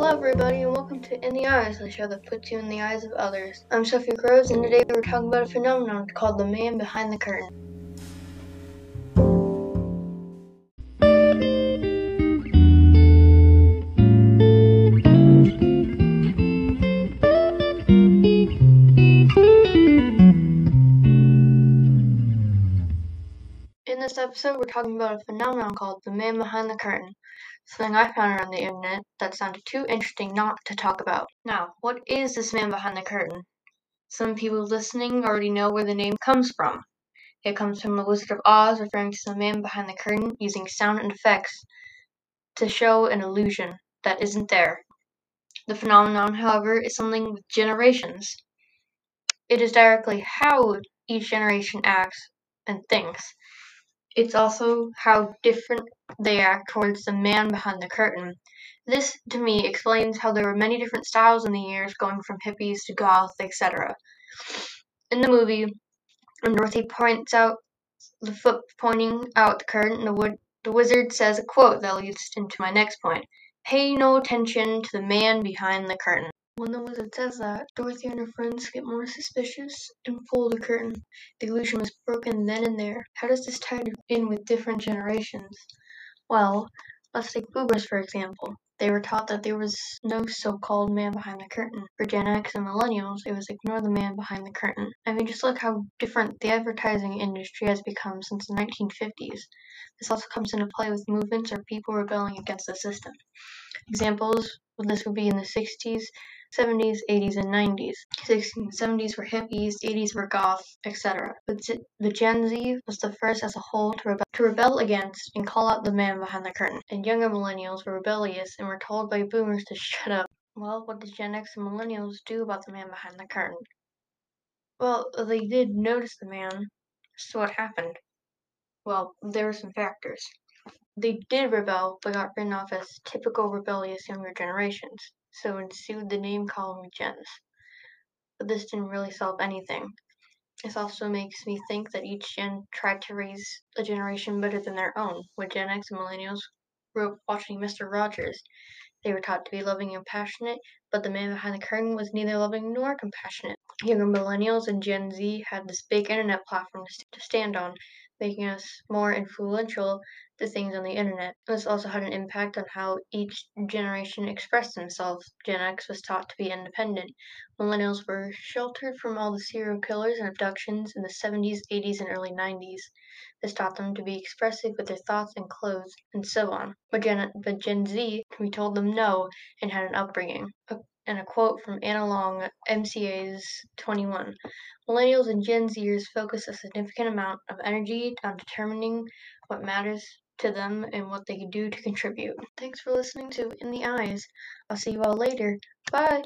Hello, everybody, and welcome to In the Eyes, the show that puts you in the eyes of others. I'm Sophie Groves, and today we're talking about a phenomenon called the man behind the curtain. This episode, we're talking about a phenomenon called the man behind the curtain, something I found on the internet that sounded too interesting not to talk about. Now, what is this man behind the curtain? Some people listening already know where the name comes from. It comes from The Wizard of Oz, referring to the man behind the curtain using sound and effects to show an illusion that isn't there. The phenomenon, however, is something with generations. It is directly how each generation acts and thinks. It's also how different they act towards the man behind the curtain. This, to me, explains how there were many different styles in the years, going from hippies to goth, etc. In the movie, when Dorothy points out the foot pointing out the curtain, the, wood, the wizard says a quote that leads into my next point. Pay no attention to the man behind the curtain. When the wizard says that, Dorothy and her friends get more suspicious and pull the curtain. The illusion was broken then and there. How does this tie in with different generations? Well, let's take boomers for example. They were taught that there was no so-called man behind the curtain. For Gen X and millennials, it was ignore the man behind the curtain. I mean, just look how different the advertising industry has become since the 1950s. This also comes into play with movements or people rebelling against the system. Examples of this would be in the 60s, 70s, 80s, and 90s. 60s and 70s were hippies, 80s were goth, etc. But the Gen Z was the first as a whole to to rebel against and call out the man behind the curtain. And younger millennials were rebellious and were told by boomers to shut up. Well, what did Gen X and millennials do about the man behind the curtain? Well, they did notice the man, so what happened? Well, there were some factors. They did rebel, but got written off as typical rebellious younger generations so ensued the name-calling gens. But this didn't really solve anything. This also makes me think that each gen tried to raise a generation better than their own. When Gen X and Millennials grew up watching Mr. Rogers, they were taught to be loving and passionate, but the man behind the curtain was neither loving nor compassionate. Younger millennials and Gen Z had this big internet platform to stand on, making us more influential to things on the internet. This also had an impact on how each generation expressed themselves. Gen X was taught to be independent. Millennials were sheltered from all the serial killers and abductions in the 70s, 80s, and early 90s. This taught them to be expressive with their thoughts and clothes, and so on. But Gen, but Gen Z, we told them no and had an upbringing. A, and a quote from Anna Long, MCA's 21. Millennials and Gen Zers focus a significant amount of energy on determining what matters to them and what they can do to contribute. Thanks for listening to In the Eyes. I'll see you all later. Bye.